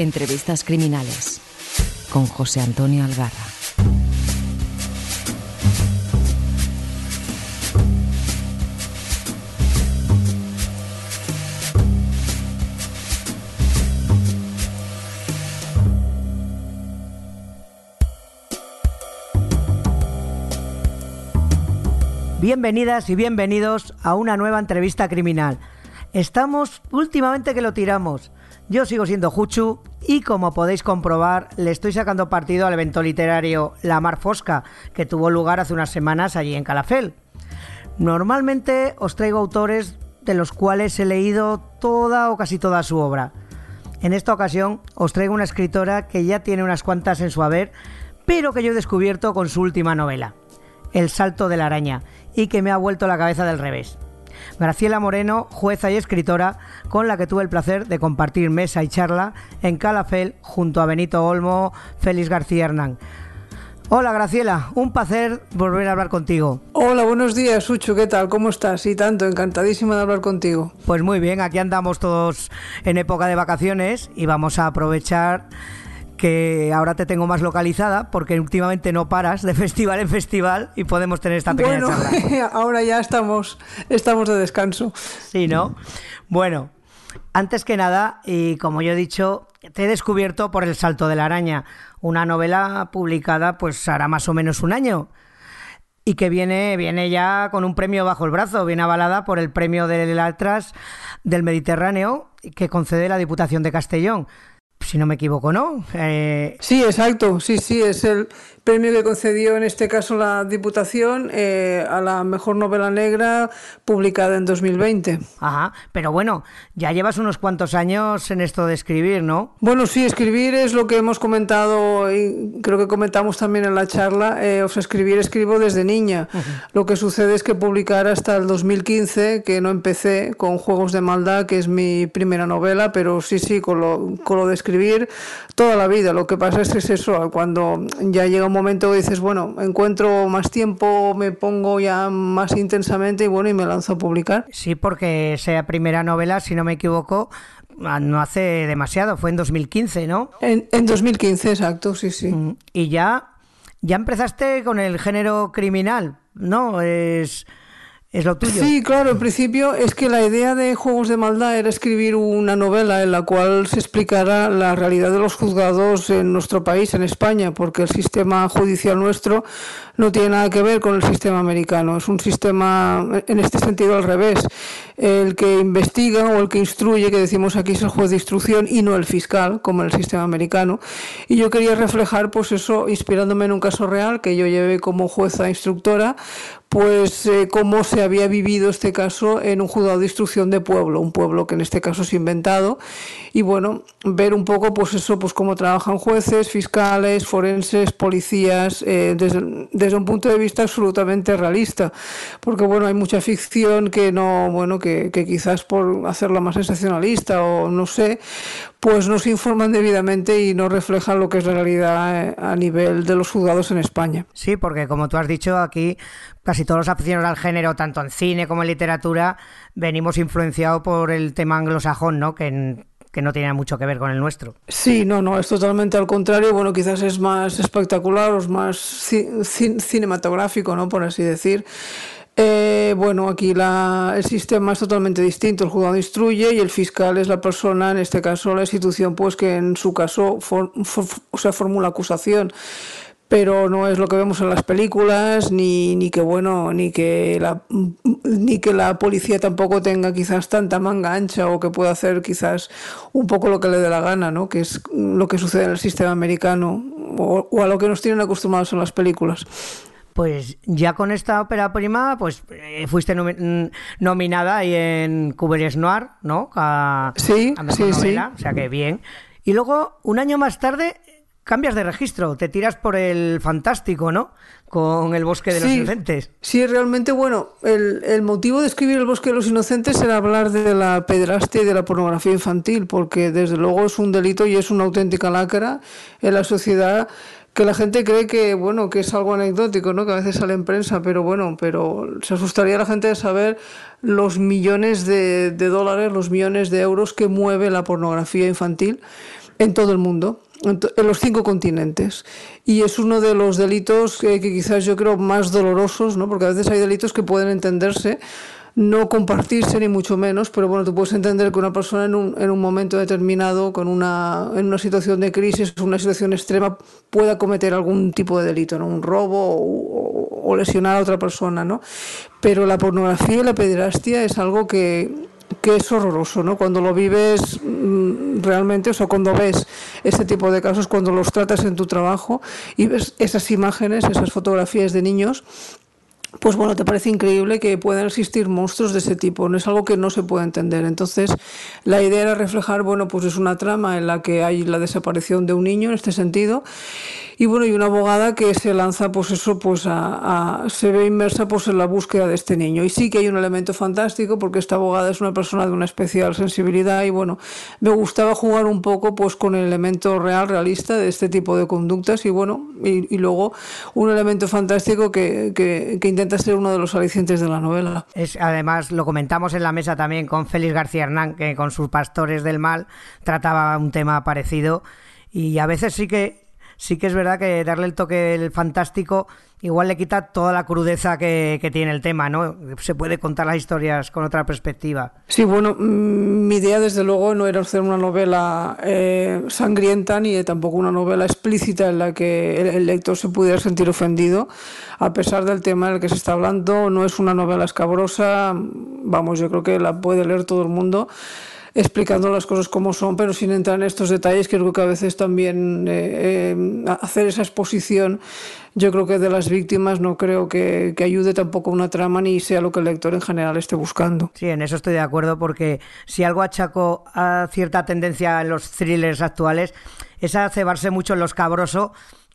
Entrevistas criminales con José Antonio Algarra. Bienvenidas y bienvenidos a una nueva entrevista criminal. Estamos últimamente que lo tiramos. Yo sigo siendo Juchu y como podéis comprobar le estoy sacando partido al evento literario La Mar Fosca que tuvo lugar hace unas semanas allí en Calafel. Normalmente os traigo autores de los cuales he leído toda o casi toda su obra. En esta ocasión os traigo una escritora que ya tiene unas cuantas en su haber, pero que yo he descubierto con su última novela, El Salto de la Araña, y que me ha vuelto la cabeza del revés. Graciela Moreno, jueza y escritora, con la que tuve el placer de compartir mesa y charla en Calafel junto a Benito Olmo, Félix García Hernán. Hola Graciela, un placer volver a hablar contigo. Hola, buenos días, Sucho, ¿qué tal? ¿Cómo estás? Y tanto, encantadísima de hablar contigo. Pues muy bien, aquí andamos todos en época de vacaciones y vamos a aprovechar que ahora te tengo más localizada porque últimamente no paras de festival en festival y podemos tener esta pequeña bueno, charla. ahora ya estamos, estamos de descanso. Sí, ¿no? Bueno, antes que nada, y como yo he dicho, te he descubierto por El Salto de la Araña, una novela publicada pues hará más o menos un año y que viene, viene ya con un premio bajo el brazo, viene avalada por el premio de letras del Mediterráneo que concede la Diputación de Castellón si no me equivoco, ¿no? Eh... Sí, exacto, sí, sí, es el premio que concedió en este caso la Diputación eh, a la mejor novela negra publicada en 2020. Ajá, pero bueno, ya llevas unos cuantos años en esto de escribir, ¿no? Bueno, sí, escribir es lo que hemos comentado y creo que comentamos también en la charla. Eh, o sea, escribir escribo desde niña. Uh -huh. Lo que sucede es que publicar hasta el 2015, que no empecé con Juegos de Maldad, que es mi primera novela, pero sí, sí, con lo, con lo de escribir toda la vida. Lo que pasa es que es eso, cuando ya llega un momento que dices, bueno, encuentro más tiempo, me pongo ya más intensamente y bueno, y me lanzo a publicar. Sí, porque esa primera novela, si no me equivoco, no hace demasiado, fue en 2015, ¿no? En, en 2015, exacto, sí, sí. Y ya, ya empezaste con el género criminal, ¿no? Es... Sí, claro, en principio es que la idea de Juegos de Maldad era escribir una novela en la cual se explicara la realidad de los juzgados en nuestro país, en España, porque el sistema judicial nuestro no tiene nada que ver con el sistema americano. Es un sistema, en este sentido, al revés. El que investiga o el que instruye, que decimos aquí, es el juez de instrucción y no el fiscal, como en el sistema americano. Y yo quería reflejar, pues eso, inspirándome en un caso real que yo llevé como jueza instructora, pues eh, cómo se había vivido este caso en un juzgado de instrucción de pueblo, un pueblo que en este caso es inventado, y bueno, ver un poco pues eso, pues cómo trabajan jueces, fiscales, forenses, policías, eh, desde, desde un punto de vista absolutamente realista, porque bueno, hay mucha ficción que no, bueno, que, que quizás por hacerla más sensacionalista o no sé, pues no se informan debidamente y no reflejan lo que es la realidad eh, a nivel de los juzgados en España. Sí, porque como tú has dicho aquí, casi todos los aficionados al género, tanto en cine como en literatura, venimos influenciados por el tema anglosajón, ¿no? Que, que no tiene mucho que ver con el nuestro. Sí, no, no, es totalmente al contrario. Bueno, quizás es más espectacular o es más ci cinematográfico, ¿no? Por así decir. Eh, bueno, aquí la, el sistema es totalmente distinto. El juzgado instruye y el fiscal es la persona, en este caso la institución, pues que en su caso for, o sea, formula acusación. Pero no es lo que vemos en las películas ni, ni que bueno ni que la ni que la policía tampoco tenga quizás tanta manga ancha o que pueda hacer quizás un poco lo que le dé la gana no que es lo que sucede en el sistema americano o, o a lo que nos tienen acostumbrados en las películas pues ya con esta ópera prima, pues eh, fuiste nomi nominada ahí en Cuberes Noir, ¿no? A, sí, a sí, novela, sí. O sea que bien. Y luego, un año más tarde, cambias de registro, te tiras por el fantástico, ¿no? Con el bosque de sí, los inocentes. Sí, realmente, bueno, el, el, motivo de escribir el bosque de los inocentes era hablar de la pedrastia y de la pornografía infantil, porque desde luego es un delito y es una auténtica lacra en la sociedad que la gente cree que bueno que es algo anecdótico no que a veces sale en prensa pero bueno pero se asustaría la gente de saber los millones de, dólares los millones de euros que mueve la pornografía infantil en todo el mundo en los cinco continentes. Y es uno de los delitos que, quizás yo creo más dolorosos, ¿no? porque a veces hay delitos que pueden entenderse, no compartirse ni mucho menos, pero bueno, tú puedes entender que una persona en un, en un momento determinado, con una, en una situación de crisis, una situación extrema, pueda cometer algún tipo de delito, ¿no? un robo o, o lesionar a otra persona. ¿no? Pero la pornografía y la pederastia es algo que que es horroroso, ¿no? Cuando lo vives mm, realmente, o sea, cuando ves ese tipo de casos, cuando los tratas en tu trabajo y ves esas imágenes, esas fotografías de niños, pues bueno, te parece increíble que puedan existir monstruos de ese tipo, no es algo que no se puede entender. Entonces, la idea era reflejar, bueno, pues es una trama en la que hay la desaparición de un niño en este sentido y bueno, y una abogada que se lanza, pues eso, pues a, se ve inmersa pues en la búsqueda de este niño. Y sí que hay un elemento fantástico porque esta abogada es una persona de una especial sensibilidad y bueno, me gustaba jugar un poco pues con el elemento real, realista de este tipo de conductas y bueno, y, luego un elemento fantástico que, que, que, intenta ser uno de los alicientes de la novela. Es, además, lo comentamos en la mesa también con Félix García Hernán, que con sus pastores del mal trataba un tema parecido y a veces sí que sí que es verdad que darle el toque el fantástico igual le quita toda la crudeza que, tiene el tema, ¿no? Se puede contar las historias con otra perspectiva. Sí, bueno, mm, mi idea desde luego no era hacer una novela eh, sangrienta ni tampoco una novela explícita en la que el, lector se pudiera sentir ofendido, a pesar del tema del que se está hablando, no es una novela escabrosa, vamos, yo creo que la puede leer todo el mundo explicando las cosas como son, pero sin entrar en estos detalles, creo que a veces también eh, eh, hacer esa exposición, yo creo que de las víctimas no creo que, ayude tampoco una trama ni sea lo que el lector en general esté buscando. Sí, en eso estoy de acuerdo, porque si algo achaco a cierta tendencia en los thrillers actuales es a cebarse mucho en lo escabroso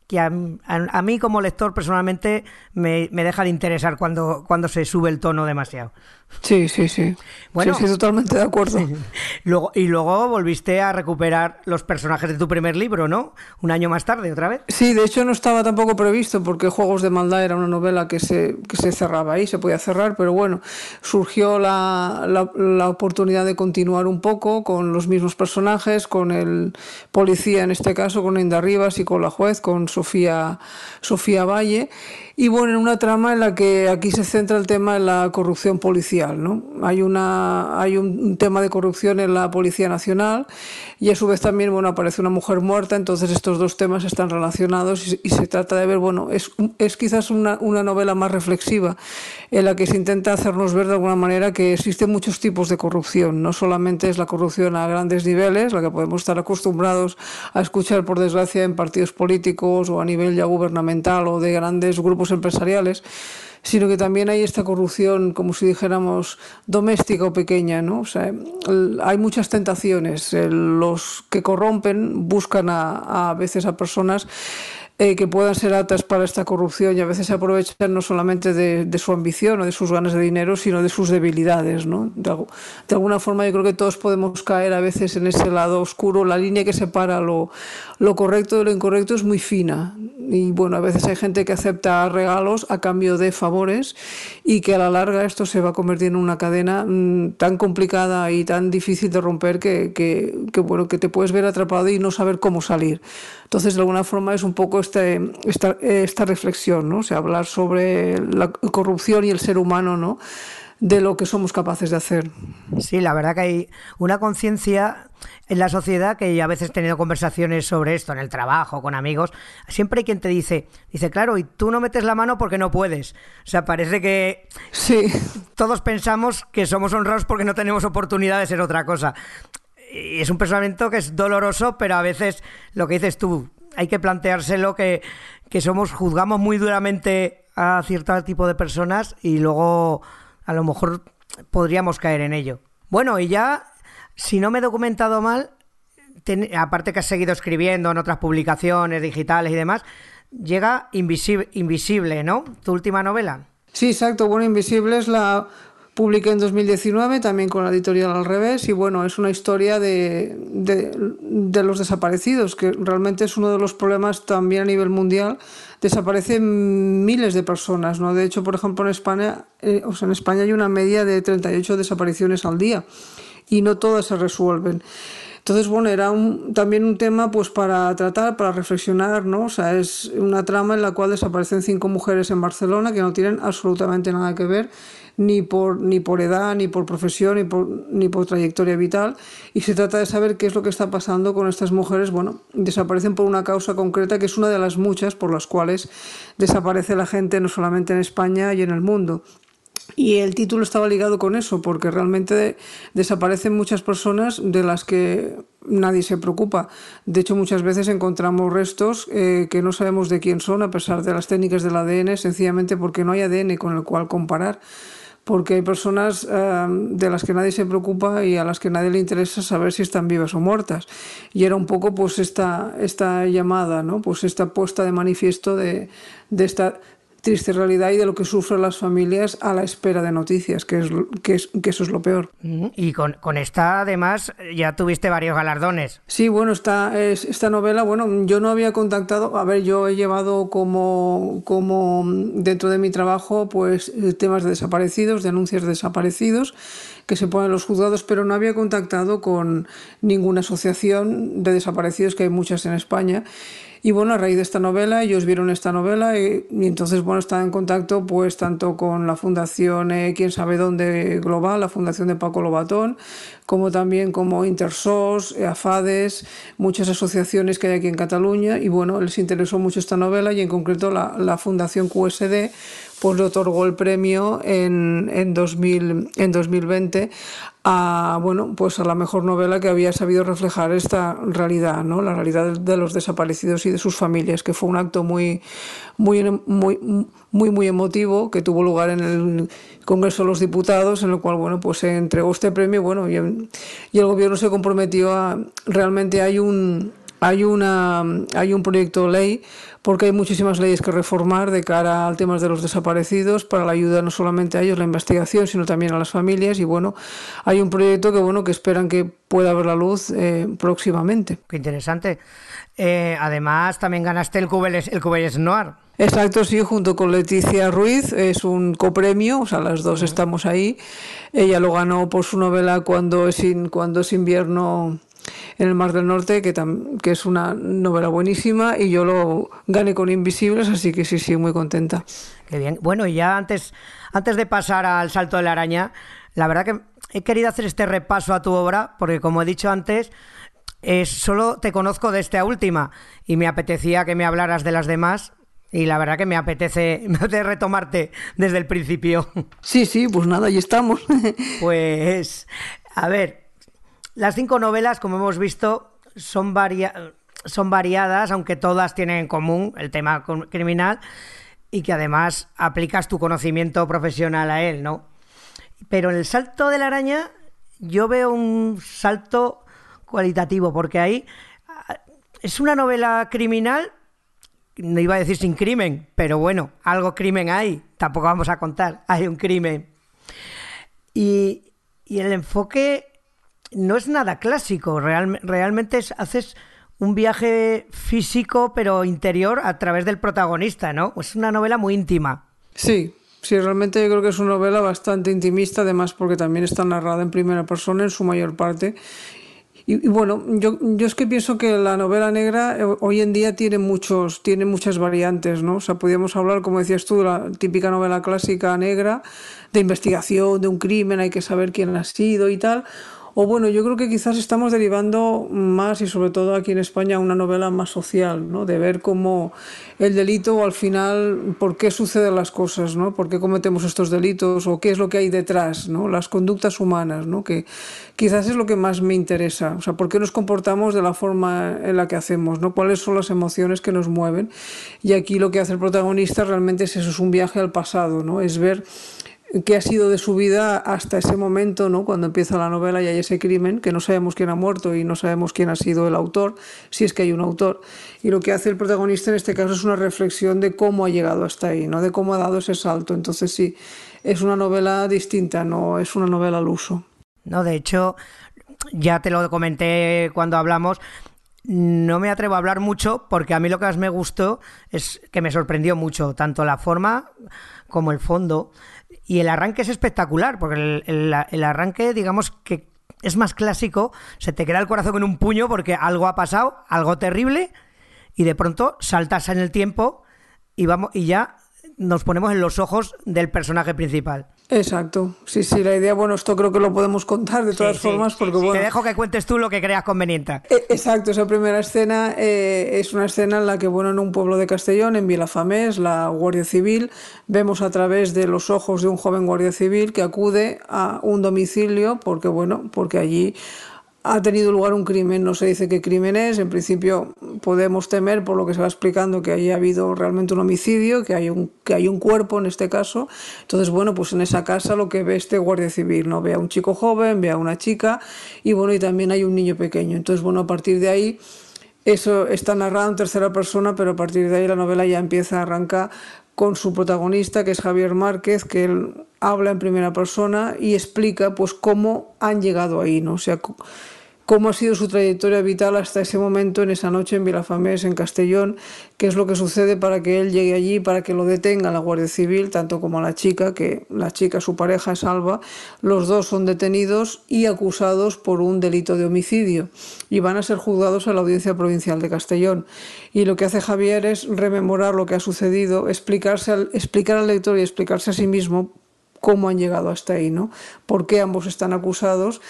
que a, mí como lector personalmente me, me, deja de interesar cuando, cuando se sube el tono demasiado. Sí, sí, sí. Bueno, sí, totalmente de acuerdo. Luego, y luego volviste a recuperar los personajes de tu primer libro, ¿no? Un año más tarde, otra vez. Sí, de hecho no estaba tampoco previsto porque Juegos de Maldad era una novela que se, que se cerraba ahí, se podía cerrar, pero bueno, surgió la, la, la oportunidad de continuar un poco con los mismos personajes, con el policía en este caso, con Inda Rivas y con la juez, con Sofía, Sofía Valle. Y bueno, en una trama en la que aquí se centra el tema de la corrupción policial. ¿no? Hay, una, hay un tema de corrupción en la Policía Nacional y a su vez también bueno, aparece una mujer muerta, entonces estos dos temas están relacionados y, se trata de ver, bueno, es, es quizás una, una, novela más reflexiva en la que se intenta hacernos ver de alguna manera que existen muchos tipos de corrupción, no solamente es la corrupción a grandes niveles, la que podemos estar acostumbrados a escuchar por desgracia en partidos políticos o a nivel ya gubernamental o de grandes grupos empresariales, sino que también hay esta corrupción, como si dijéramos, doméstica o pequeña. ¿no? O sea, hay muchas tentaciones. Los que corrompen buscan a, veces a personas eh, que puedan ser altas para esta corrupción y a veces se aprovechan no solamente de, su ambición o de sus ganas de dinero, sino de sus debilidades. de, alguna forma yo creo que todos podemos caer a veces en ese lado oscuro. La línea que separa lo, lo correcto de lo incorrecto es muy fina. Y bueno, a veces hay gente que acepta regalos a cambio de favores y que a la larga esto se va a convertir en una cadena mmm, tan complicada y tan difícil de romper que, que, que, bueno, que te puedes ver atrapado y no saber cómo salir. Entonces, de alguna forma es un poco este, esta, esta reflexión, ¿no? O sea, hablar sobre la corrupción y el ser humano, ¿no? De lo que somos capaces de hacer. Sí, la verdad que hay una conciencia en la sociedad que a veces he tenido conversaciones sobre esto en el trabajo, con amigos, siempre hay quien te dice, dice, claro, y tú no metes la mano porque no puedes. O sea, parece que sí. todos pensamos que somos honrados porque no tenemos oportunidad de ser otra cosa y es un pensamiento que es doloroso, pero a veces lo que dices tú, hay que planteárselo que, que somos, juzgamos muy duramente a cierto tipo de personas y luego a lo mejor podríamos caer en ello. Bueno, y ya, si no me he documentado mal, aparte que has seguido escribiendo en otras publicaciones digitales y demás, llega Invisible, Invisible, ¿no? Tu última novela. Sí, exacto. Bueno, Invisible es la publiqué en 2019 también con la editorial al revés y bueno, es una historia de, de, los desaparecidos, que realmente es uno de los problemas también a nivel mundial. Desaparecen miles de personas, ¿no? De hecho, por ejemplo, en España, eh, o sea, en España hay una media de 38 desapariciones al día y no todas se resuelven. Entonces, bueno, era un, también un tema pues para tratar, para reflexionar, ¿no? O sea, es una trama en la cual desaparecen cinco mujeres en Barcelona que no tienen absolutamente nada que ver ni por, ni por edad, ni por profesión, ni por, ni por trayectoria vital. Y se trata de saber qué es lo que está pasando con estas mujeres. Bueno, desaparecen por una causa concreta que es una de las muchas por las cuales desaparece la gente no solamente en España y en el mundo. Y el título estaba ligado con eso, porque realmente desaparecen muchas personas de las que nadie se preocupa. De hecho, muchas veces encontramos restos eh, que no sabemos de quién son, a pesar de las técnicas del ADN, sencillamente porque no hay ADN con el cual comparar porque hay personas eh, de las que nadie se preocupa y a las que nadie le interesa saber si están vivas o muertas. Y era un poco pues esta, esta llamada, ¿no? pues esta puesta de manifiesto de, de esta triste realidad y de lo que sufren las familias a la espera de noticias, que, es, que, es, que eso es lo peor. Y con, con, esta, además, ya tuviste varios galardones. Sí, bueno, esta, esta novela, bueno, yo no había contactado, a ver, yo he llevado como, como dentro de mi trabajo, pues temas de desaparecidos, denuncias de desaparecidos que se ponen los juzgados, pero no había contactado con ninguna asociación de desaparecidos, que hay muchas en España. Y bueno, a raíz de esta novela, ellos vieron esta novela y, entonces, bueno, estaba en contacto pues tanto con la Fundación eh, Quién sabe dónde Global, la Fundación de Paco Lobatón, como también como Intersos, AFADES, muchas asociaciones que hay aquí en Cataluña y bueno, les interesó mucho esta novela y en concreto la, la Fundación QSD pues le otorgó el premio en, en, 2000, en 2020 a, bueno, pues a la mejor novela que había sabido reflejar esta realidad, ¿no? la realidad de los desaparecidos y de sus familias, que fue un acto muy, muy, muy, muy, muy emotivo que tuvo lugar en el Congreso de los Diputados, en el cual bueno, pues se entregó este premio bueno, y, y el gobierno se comprometió a, realmente hay un hay, una, hay un proyecto de ley porque hay muchísimas leyes que reformar de cara al tema de los desaparecidos para la ayuda no solamente a ellos, la investigación, sino también a las familias. Y bueno, hay un proyecto que bueno que esperan que pueda ver la luz eh, próximamente. Qué interesante. Eh, además, también ganaste el Cubelles, el Cubelles Noir. Exacto, sí, junto con Leticia Ruiz, es un copremio, o sea, las dos estamos ahí. Ella lo ganó por su novela Cuando es, cuando es invierno en el Mar del Norte, que, que es una novela buenísima, y yo lo gané con Invisibles, así que sí, sí, muy contenta. Qué bien. Bueno, y ya antes, antes de pasar al Salto de la Araña, la verdad que he querido hacer este repaso a tu obra, porque como he dicho antes, es, solo te conozco de esta última, y me apetecía que me hablaras de las demás, y la verdad que me apetece, me apetece retomarte desde el principio. Sí, sí, pues nada, ahí estamos. Pues, a ver, las cinco novelas, como hemos visto, son, son variadas, aunque todas tienen en común el tema criminal y que además aplicas tu conocimiento profesional a él, ¿no? Pero en el salto de la araña yo veo un salto cualitativo, porque ahí ah, es una novela criminal, no iba a decir sin crimen, pero bueno, algo crimen hay, tampoco vamos a contar, hay un crimen. Y, y el enfoque no es nada clásico, realmente haces un viaje físico pero interior a través del protagonista, ¿no? Es una novela muy íntima. Sí, sí, realmente yo creo que es una novela bastante intimista, además porque también está narrada en primera persona en su mayor parte. Y, bueno, yo, yo es que pienso que la novela negra eh, hoy en día tiene, muchos, tiene muchas variantes, ¿no? O sea, podríamos hablar, como decías tú, de la típica novela clásica negra, de investigación, de un crimen, hay que saber quién ha sido y tal o bueno, yo creo que quizás estamos derivando más y sobre todo aquí en España una novela más social, ¿no? De ver cómo el delito al final por qué suceden las cosas, ¿no? Por qué cometemos estos delitos o qué es lo que hay detrás, ¿no? Las conductas humanas, ¿no? Que quizás es lo que más me interesa, o sea, por qué nos comportamos de la forma en la que hacemos, ¿no? Cuáles son las emociones que nos mueven. Y aquí lo que hace el protagonista realmente es eso, es un viaje al pasado, ¿no? Es ver qué ha sido de su vida hasta ese momento, ¿no? cuando empieza la novela y hay ese crimen, que no sabemos quién ha muerto y no sabemos quién ha sido el autor, si es que hay un autor. Y lo que hace el protagonista en este caso es una reflexión de cómo ha llegado hasta ahí, ¿no? de cómo ha dado ese salto. Entonces sí, es una novela distinta, no es una novela al uso. No, de hecho, ya te lo comenté cuando hablamos, no me atrevo a hablar mucho porque a mí lo que más me gustó es que me sorprendió mucho, tanto la forma como el fondo. Y el arranque es espectacular, porque el, arranque, digamos que es más clásico, se te queda el corazón en un puño porque algo ha pasado, algo terrible, y de pronto saltas en el tiempo y vamos y ya nos ponemos en los ojos del personaje principal. Exacto, sí, sí, la idea, bueno, esto creo que lo podemos contar de todas formas, porque bueno... Te dejo que cuentes tú lo que creas conveniente. E, exacto, esa primera escena eh, es una escena en la que, bueno, en un pueblo de Castellón, en Vilafamés, la Guardia Civil, vemos a través de los ojos de un joven guardia civil que acude a un domicilio, porque, bueno, porque allí ha tenido lugar un crimen, no se dice qué crimen es, en principio podemos temer por lo que se va explicando que haya habido realmente un homicidio, que hay un, que hay un cuerpo en este caso, entonces bueno, pues en esa casa lo que ve este guardia civil, ¿no? Ve a un chico joven, ve a una chica y bueno, y también hay un niño pequeño, entonces bueno, a partir de ahí eso está narrado en tercera persona, pero a partir de ahí la novela ya empieza a arrancar con su protagonista, que es Javier Márquez, que él habla en primera persona y explica pues cómo han llegado ahí, ¿no? O sea, cómo ha sido su trayectoria vital hasta ese momento, en esa noche en Vilafamés, en Castellón, qué es lo que sucede para que él llegue allí, para que lo detenga la Guardia Civil, tanto como a la chica, que la chica, su pareja, es Alba. Los dos son detenidos y acusados por un delito de homicidio y van a ser juzgados a la Audiencia Provincial de Castellón. Y lo que hace Javier es rememorar lo que ha sucedido, explicarse al, explicar al lector y explicarse a sí mismo cómo han llegado hasta ahí, ¿no? Por qué ambos están acusados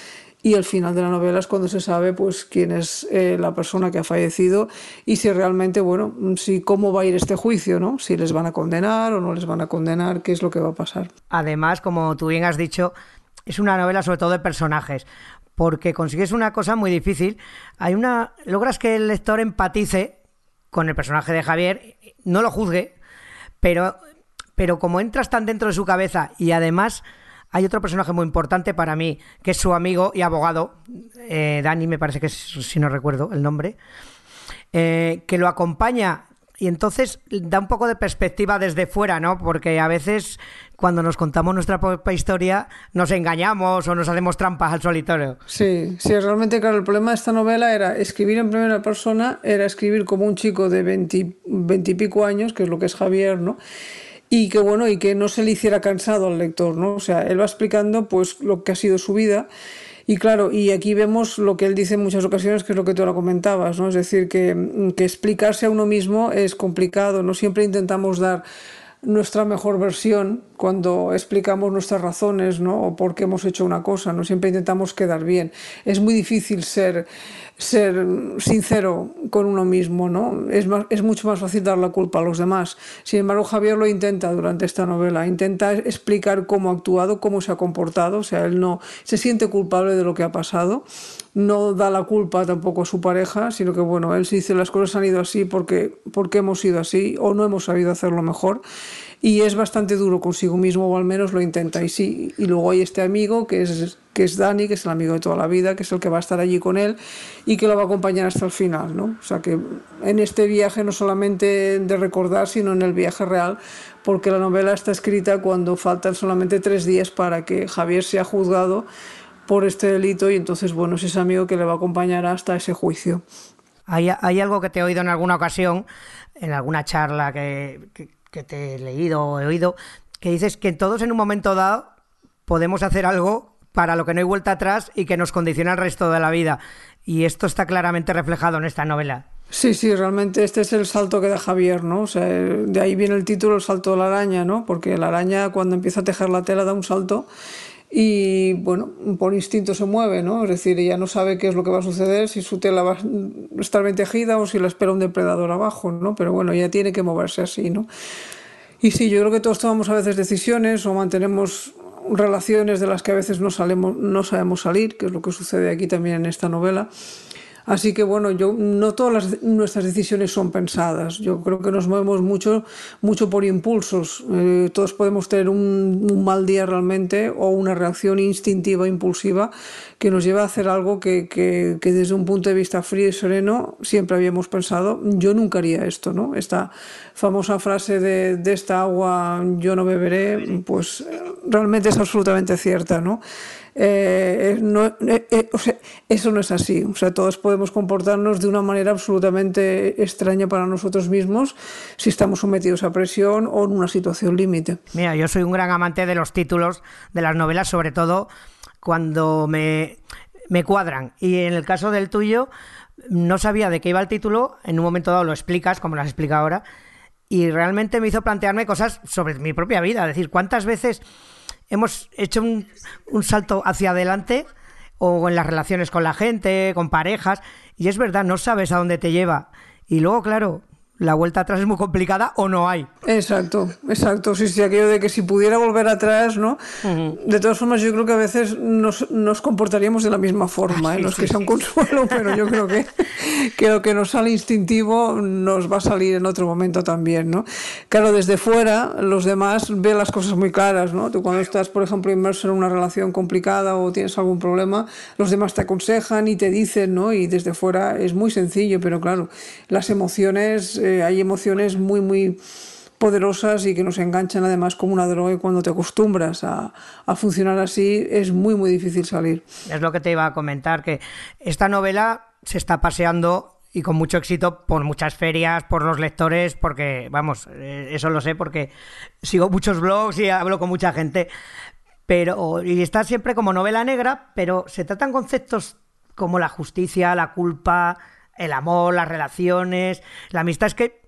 y el final de la novela es cuando se sabe pues quién es eh, la persona que ha fallecido y si realmente bueno si cómo va a ir este juicio no si les van a condenar o no les van a condenar qué es lo que va a pasar. Además como tú bien has dicho es una novela sobre todo de personajes porque consigues una cosa muy difícil. Hay una logras que el lector empatice con el personaje de Javier no lo juzgue pero pero como entras tan dentro de su cabeza y además hay otro personaje muy importante para mí, que es su amigo y abogado, eh, Dani, me parece que es, si no recuerdo el nombre, eh, que lo acompaña y entonces da un poco de perspectiva desde fuera, ¿no? Porque a veces cuando nos contamos nuestra propia historia nos engañamos o nos hacemos trampas al solitario. Sí, sí, realmente claro, el problema de esta novela era escribir en primera persona, era escribir como un chico de veintipico años, que es lo que es Javier, ¿no? Y que bueno y que no se le hiciera cansado al lector no o sea él va explicando pues lo que ha sido su vida. Y claro y aquí vemos lo que él dice en muchas ocasiones que es lo que tú lo comentabas no es decir que, que explicarse a uno mismo es complicado no siempre intentamos dar nuestra mejor versión cuando explicamos nuestras razones ¿no? o por qué hemos hecho una cosa. No siempre intentamos quedar bien. Es muy difícil ser ser sincero con uno mismo, ¿no? Es, es mucho más fácil dar la culpa a los demás. Sin embargo, Javier lo intenta durante esta novela, intenta explicar cómo ha actuado, cómo se ha comportado, o sea, él no se siente culpable de lo que ha pasado, no da la culpa tampoco a su pareja, sino que, bueno, él se dice las cosas han ido así porque, porque hemos ido así o no hemos sabido hacerlo mejor y es bastante duro consigo mismo, o al menos lo intenta. Y sí, y luego hay este amigo que es, que es Dani, que es el amigo de toda la vida, que es el que va a estar allí con él y que lo va a acompañar hasta el final. ¿no? O sea que en este viaje no solamente de recordar, sino en el viaje real, porque la novela está escrita cuando faltan solamente tres días para que Javier sea juzgado por este delito y entonces, bueno, es ese amigo que le va a acompañar hasta ese juicio. Hay, hay algo que te he oído en alguna ocasión, en alguna charla que, que te he leído o he oído, que dices que todos en un momento dado podemos hacer algo para lo que no hay vuelta atrás y que nos condiciona el resto de la vida. Y esto está claramente reflejado en esta novela. Sí, sí, realmente este es el salto que da Javier, ¿no? O sea, de ahí viene el título, el salto de la araña, ¿no? Porque la araña cuando empieza a tejer la tela da un salto y, bueno, por instinto se mueve, ¿no? Es decir, ella no sabe qué es lo que va a suceder, si su tela va a estar bien tejida o si la espera un depredador abajo, ¿no? Pero bueno, ella tiene que moverse así, ¿no? Y sí, yo creo que todos tomamos a veces decisiones o mantenemos relaciones de las que a veces no, salemos, no sabemos salir, que es lo que sucede aquí también en esta novela. Así que bueno, yo no todas nuestras decisiones son pensadas. Yo creo que nos movemos mucho, mucho por impulsos. Eh, todos podemos tener un, un, mal día realmente o una reacción instintiva, impulsiva, que nos lleva a hacer algo que, que, que, desde un punto de vista frío y sereno siempre habíamos pensado, yo nunca haría esto, ¿no? Esta famosa frase de, de esta agua yo no beberé, pues realmente es absolutamente cierta, ¿no? Eh, no, eh, eh, o sea, eso no es así. O sea, todos podemos comportarnos de una manera absolutamente extraña para nosotros mismos si estamos sometidos a presión o en una situación límite. Mira, yo soy un gran amante de los títulos de las novelas, sobre todo cuando me me cuadran. Y en el caso del tuyo, no sabía de qué iba el título, en un momento dado lo explicas, como lo has explicado ahora, y realmente me hizo plantearme cosas sobre mi propia vida. Es decir, ¿cuántas veces hemos hecho un, salto hacia adelante o en las relaciones con la gente, con parejas, y es verdad, no sabes a dónde te lleva. Y luego, claro, la vuelta atrás es muy complicada o no hay. Exacto, exacto. Sí, sí, aquello de que si pudiera volver atrás, ¿no? De todas formas, yo creo que a veces nos, nos comportaríamos de la misma forma, ah, ¿eh? no es que sea un consuelo, pero yo creo que, que lo que nos sale instintivo nos va a salir en otro momento también, ¿no? Claro, desde fuera, los demás ven las cosas muy claras, ¿no? Tú cuando estás, por ejemplo, inmerso en una relación complicada o tienes algún problema, los demás te aconsejan y te dicen, ¿no? Y desde fuera es muy sencillo, pero claro, las emociones eh, hay emociones muy, muy poderosas y que nos enganchan además como una droga y cuando te acostumbras a, a, funcionar así es muy, muy difícil salir. Es lo que te iba a comentar, que esta novela se está paseando y con mucho éxito por muchas ferias, por los lectores, porque, vamos, eh, eso lo sé porque sigo muchos blogs y hablo con mucha gente, pero, y está siempre como novela negra, pero se tratan conceptos como la justicia, la culpa, el amor, las relaciones, la amistad. Es que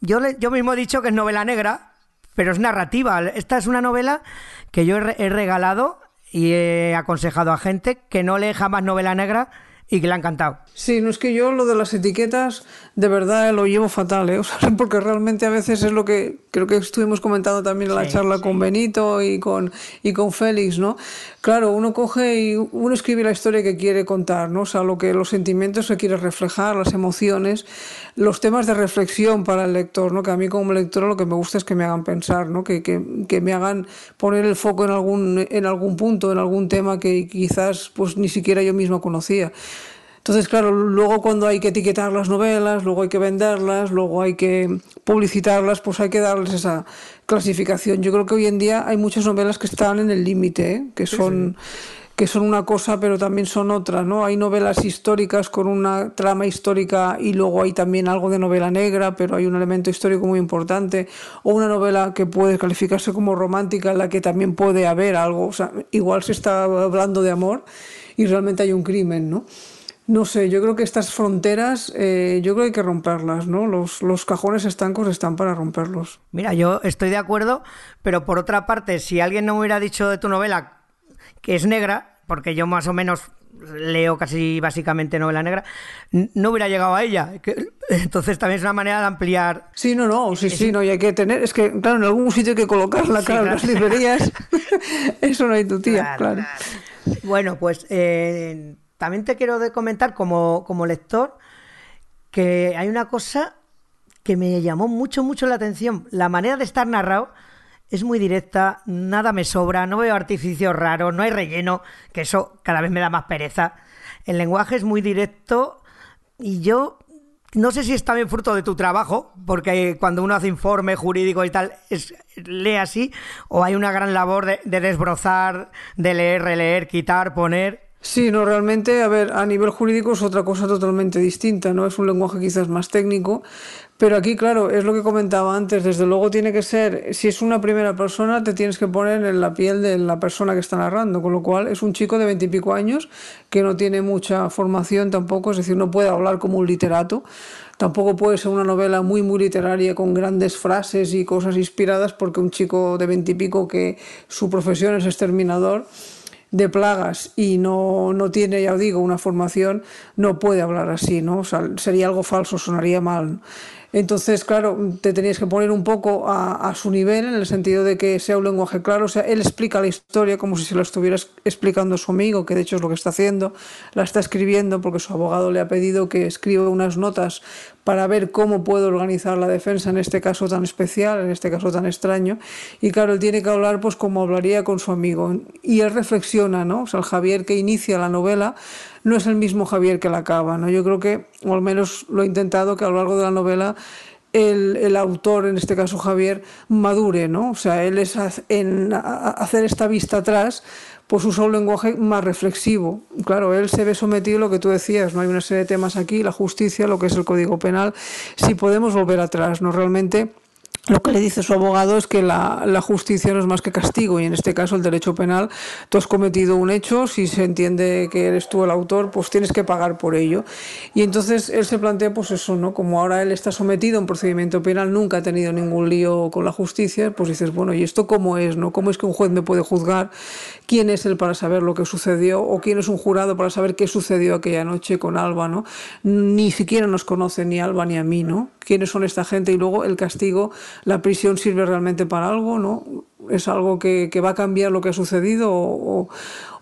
yo, yo mismo he dicho que es novela negra, pero es narrativa. Esta es una novela que yo he, regalado y he aconsejado a gente que no lee jamás novela negra y que le ha encantado. Sí, no es que yo lo de las etiquetas de verdad lo llevo fatal, ¿eh? porque realmente a veces es lo que creo que estuvimos comentando también en la charla con Benito y con, y con Félix, ¿no? Claro, uno coge y uno escribe la historia que quiere contar, ¿no? O sea, lo que los sentimientos que quiere reflejar, las emociones, los temas de reflexión para el lector, ¿no? Que a mí como lector lo que me gusta es que me hagan pensar, ¿no? Que, que, que me hagan poner el foco en algún, en algún punto, en algún tema que quizás pues ni siquiera yo mismo conocía. Entonces, claro, luego cuando hay que etiquetar las novelas, luego hay que venderlas, luego hay que publicitarlas, pues hay que darles esa clasificación. Yo creo que hoy en día hay muchas novelas que están en el límite, ¿eh? que son... que son una cosa pero también son otra, ¿no? Hay novelas históricas con una trama histórica y luego hay también algo de novela negra, pero hay un elemento histórico muy importante, o una novela que puede calificarse como romántica en la que también puede haber algo, o sea, igual se está hablando de amor y realmente hay un crimen, ¿no? No sé, yo creo que estas fronteras, eh, yo creo que hay que romperlas, ¿no? Los, los cajones estancos están para romperlos. Mira, yo estoy de acuerdo, pero por otra parte, si alguien no me hubiera dicho de tu novela que es negra, porque yo más o menos leo casi básicamente novela negra, no hubiera llegado a ella. Entonces también es una manera de ampliar. Sí, no, no, sí, sí, no, y hay que tener, es que, claro, en algún sitio hay que colocarla, claro, en las librerías. Eso no hay tu tía, claro. Bueno, pues eh, también te quiero comentar como, como lector que hay una cosa que me llamó mucho, mucho la atención. La manera de estar narrado es muy directa, nada me sobra, no veo artificios raros, no hay relleno, que eso cada vez me da más pereza. El lenguaje es muy directo y yo no sé si es también fruto de tu trabajo, porque cuando uno hace informe jurídico y tal, es, lee así, o hay una gran labor de, de desbrozar, de leer, releer, quitar, poner. Sí, no, realmente, a ver, a nivel jurídico es otra cosa totalmente distinta, ¿no? Es un lenguaje quizás más técnico, pero aquí, claro, es lo que comentaba antes, desde luego tiene que ser, si es una primera persona, te tienes que poner en la piel de la persona que está narrando, con lo cual es un chico de veintipico años que no tiene mucha formación tampoco, es decir, no puede hablar como un literato, tampoco puede ser una novela muy, muy literaria con grandes frases y cosas inspiradas, porque un chico de veintipico que su profesión es exterminador, de plagas y no, no tiene, ya os digo, una formación, no puede hablar así, ¿no? O sea, sería algo falso, sonaría mal. Entonces, claro, te tenías que poner un poco a, su nivel en el sentido de que sea un lenguaje claro. O sea, él explica la historia como si se la estuviera explicando a su amigo, que de hecho es lo que está haciendo. La está escribiendo porque su abogado le ha pedido que escriba unas notas para ver cómo puede organizar la defensa en este caso tan especial, en este caso tan extraño. Y claro, él tiene que hablar pues como hablaría con su amigo. Y él reflexiona, ¿no? O sea, el Javier que inicia la novela no es el mismo Javier que la acaba. ¿no? Yo creo que, o al menos lo he intentado, que a lo largo de la novela el, el, autor, en este caso Javier, madure, ¿no? O sea, él es en hacer esta vista atrás, pues usa un lenguaje más reflexivo. Claro, él se ve sometido a lo que tú decías, no hay una serie de temas aquí, la justicia, lo que es el Código Penal, si podemos volver atrás, ¿no? Realmente lo que le dice su abogado es que la, justicia no es más que castigo y en este caso el derecho penal, tú has cometido un hecho, si se entiende que eres tú el autor, pues tienes que pagar por ello. Y entonces él se plantea pues eso, ¿no? Como ahora él está sometido a un procedimiento penal, nunca ha tenido ningún lío con la justicia, pues dices, bueno, ¿y esto cómo es, no? ¿Cómo es que un juez me puede juzgar? ¿Quién es él para saber lo que sucedió? ¿O quién es un jurado para saber qué sucedió aquella noche con Alba? Ni siquiera nos conoce ni Alba ni a mí, ¿no? ¿Quiénes son esta gente? Y luego el castigo la prisión sirve realmente para algo, ¿no? Es algo que, que va a cambiar lo que ha sucedido o,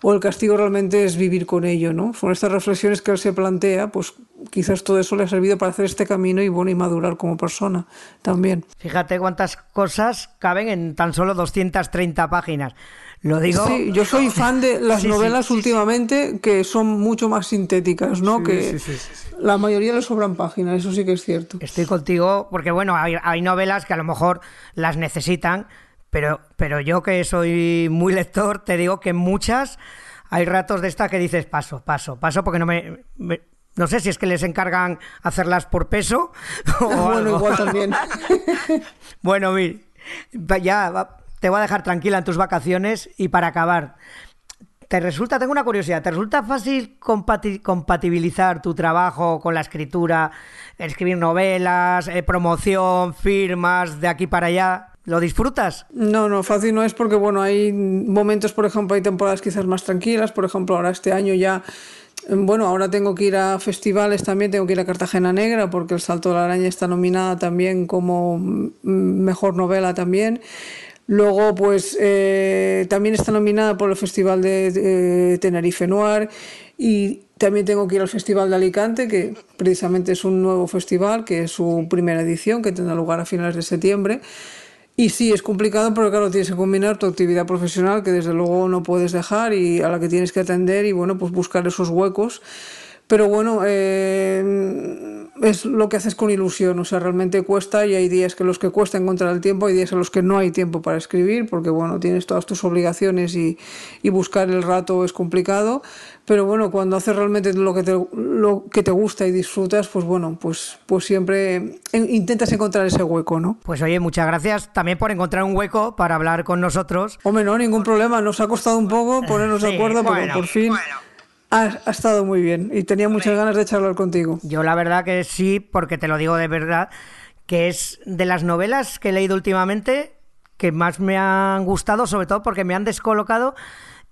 o, el castigo realmente es vivir con ello, ¿no? Son estas reflexiones que él se plantea, pues quizás todo eso le ha servido para hacer este camino y bueno, y madurar como persona también. Fíjate cuántas cosas caben en tan solo 230 páginas. Lo digo. Sí, yo soy fan de las sí, novelas sí, últimamente que son mucho más sintéticas, ¿no? que la mayoría le sobran páginas, eso sí que es cierto. Estoy contigo porque bueno, hay, hay novelas que a lo mejor las necesitan, pero, pero yo que soy muy lector, te digo que muchas hay ratos de estas que dices paso, paso, paso, porque no me, me no sé si es que les encargan hacerlas por peso o bueno, algo. igual también. bueno, mir, ya te voy a dejar tranquila en tus vacaciones y para acabar, ¿te resulta, tengo una curiosidad, ¿te resulta fácil compati compatibilizar tu trabajo con la escritura, escribir novelas, eh, promoción, firmas, de aquí para allá? ¿Lo disfrutas? No, no, fácil no es porque, bueno, hay momentos, por ejemplo, hay temporadas quizás más tranquilas, por ejemplo, ahora este año ya bueno, ahora tengo que ir a festivales también, tengo que ir a Cartagena Negra porque El Salto de la Araña está nominada también como mejor novela también. Luego, pues eh, también está nominada por el Festival de, de Tenerife Noir y también tengo que ir al Festival de Alicante, que precisamente es un nuevo festival, que es su primera edición, que tendrá lugar a finales de septiembre. Y sí, es complicado porque claro, tienes que combinar tu actividad profesional que desde luego no puedes dejar y a la que tienes que atender y bueno, pues buscar esos huecos. Pero bueno, eh, es lo que haces con ilusión, o sea, realmente cuesta y hay días que los que cuesta encontrar el tiempo, hay días en los que no hay tiempo para escribir porque bueno, tienes todas tus obligaciones y, y buscar el rato es complicado, pero bueno, cuando haces realmente lo que te, lo que te gusta y disfrutas, pues bueno, pues, pues siempre intentas encontrar ese hueco, ¿no? Pues oye, muchas gracias también por encontrar un hueco para hablar con nosotros. Hombre, no, ningún problema, nos ha costado un poco ponernos sí, de acuerdo, bueno, pero por fin... Bueno. Ha, ha, estado muy bien y tenía muchas ganas de charlar contigo. Yo la verdad que sí, porque te lo digo de verdad, que es de las novelas que he leído últimamente que más me han gustado, sobre todo porque me han descolocado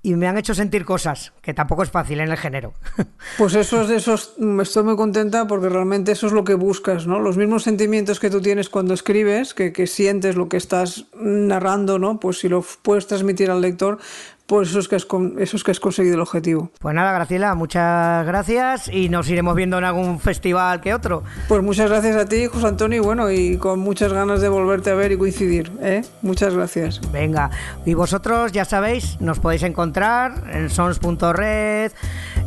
y me han hecho sentir cosas, que tampoco es fácil en el género. Pues eso es de esos, estoy muy contenta porque realmente eso es lo que buscas, ¿no? Los mismos sentimientos que tú tienes cuando escribes, que, que sientes lo que estás narrando, ¿no? Pues si lo puedes transmitir al lector, pues eso es, que has, eso es que has conseguido el objetivo. Pues nada, Graciela, muchas gracias y nos iremos viendo en algún festival que otro. Pues muchas gracias a ti, José Antonio, y bueno, y con muchas ganas de volverte a ver y coincidir. ¿eh? Muchas gracias. Venga, y vosotros ya sabéis, nos podéis encontrar en sons.red,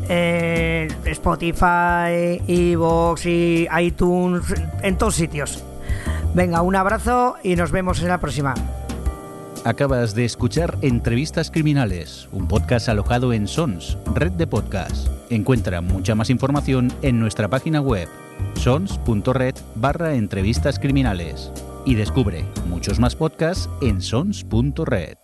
en Spotify, Evox y iTunes, en todos sitios. Venga, un abrazo y nos vemos en la próxima. Acabas de escuchar Entrevistas Criminales, un podcast alojado en Sons, red de podcast. Encuentra mucha más información en nuestra página web, sons.red barra entrevistas criminales. Y descubre muchos más podcasts en sons.red.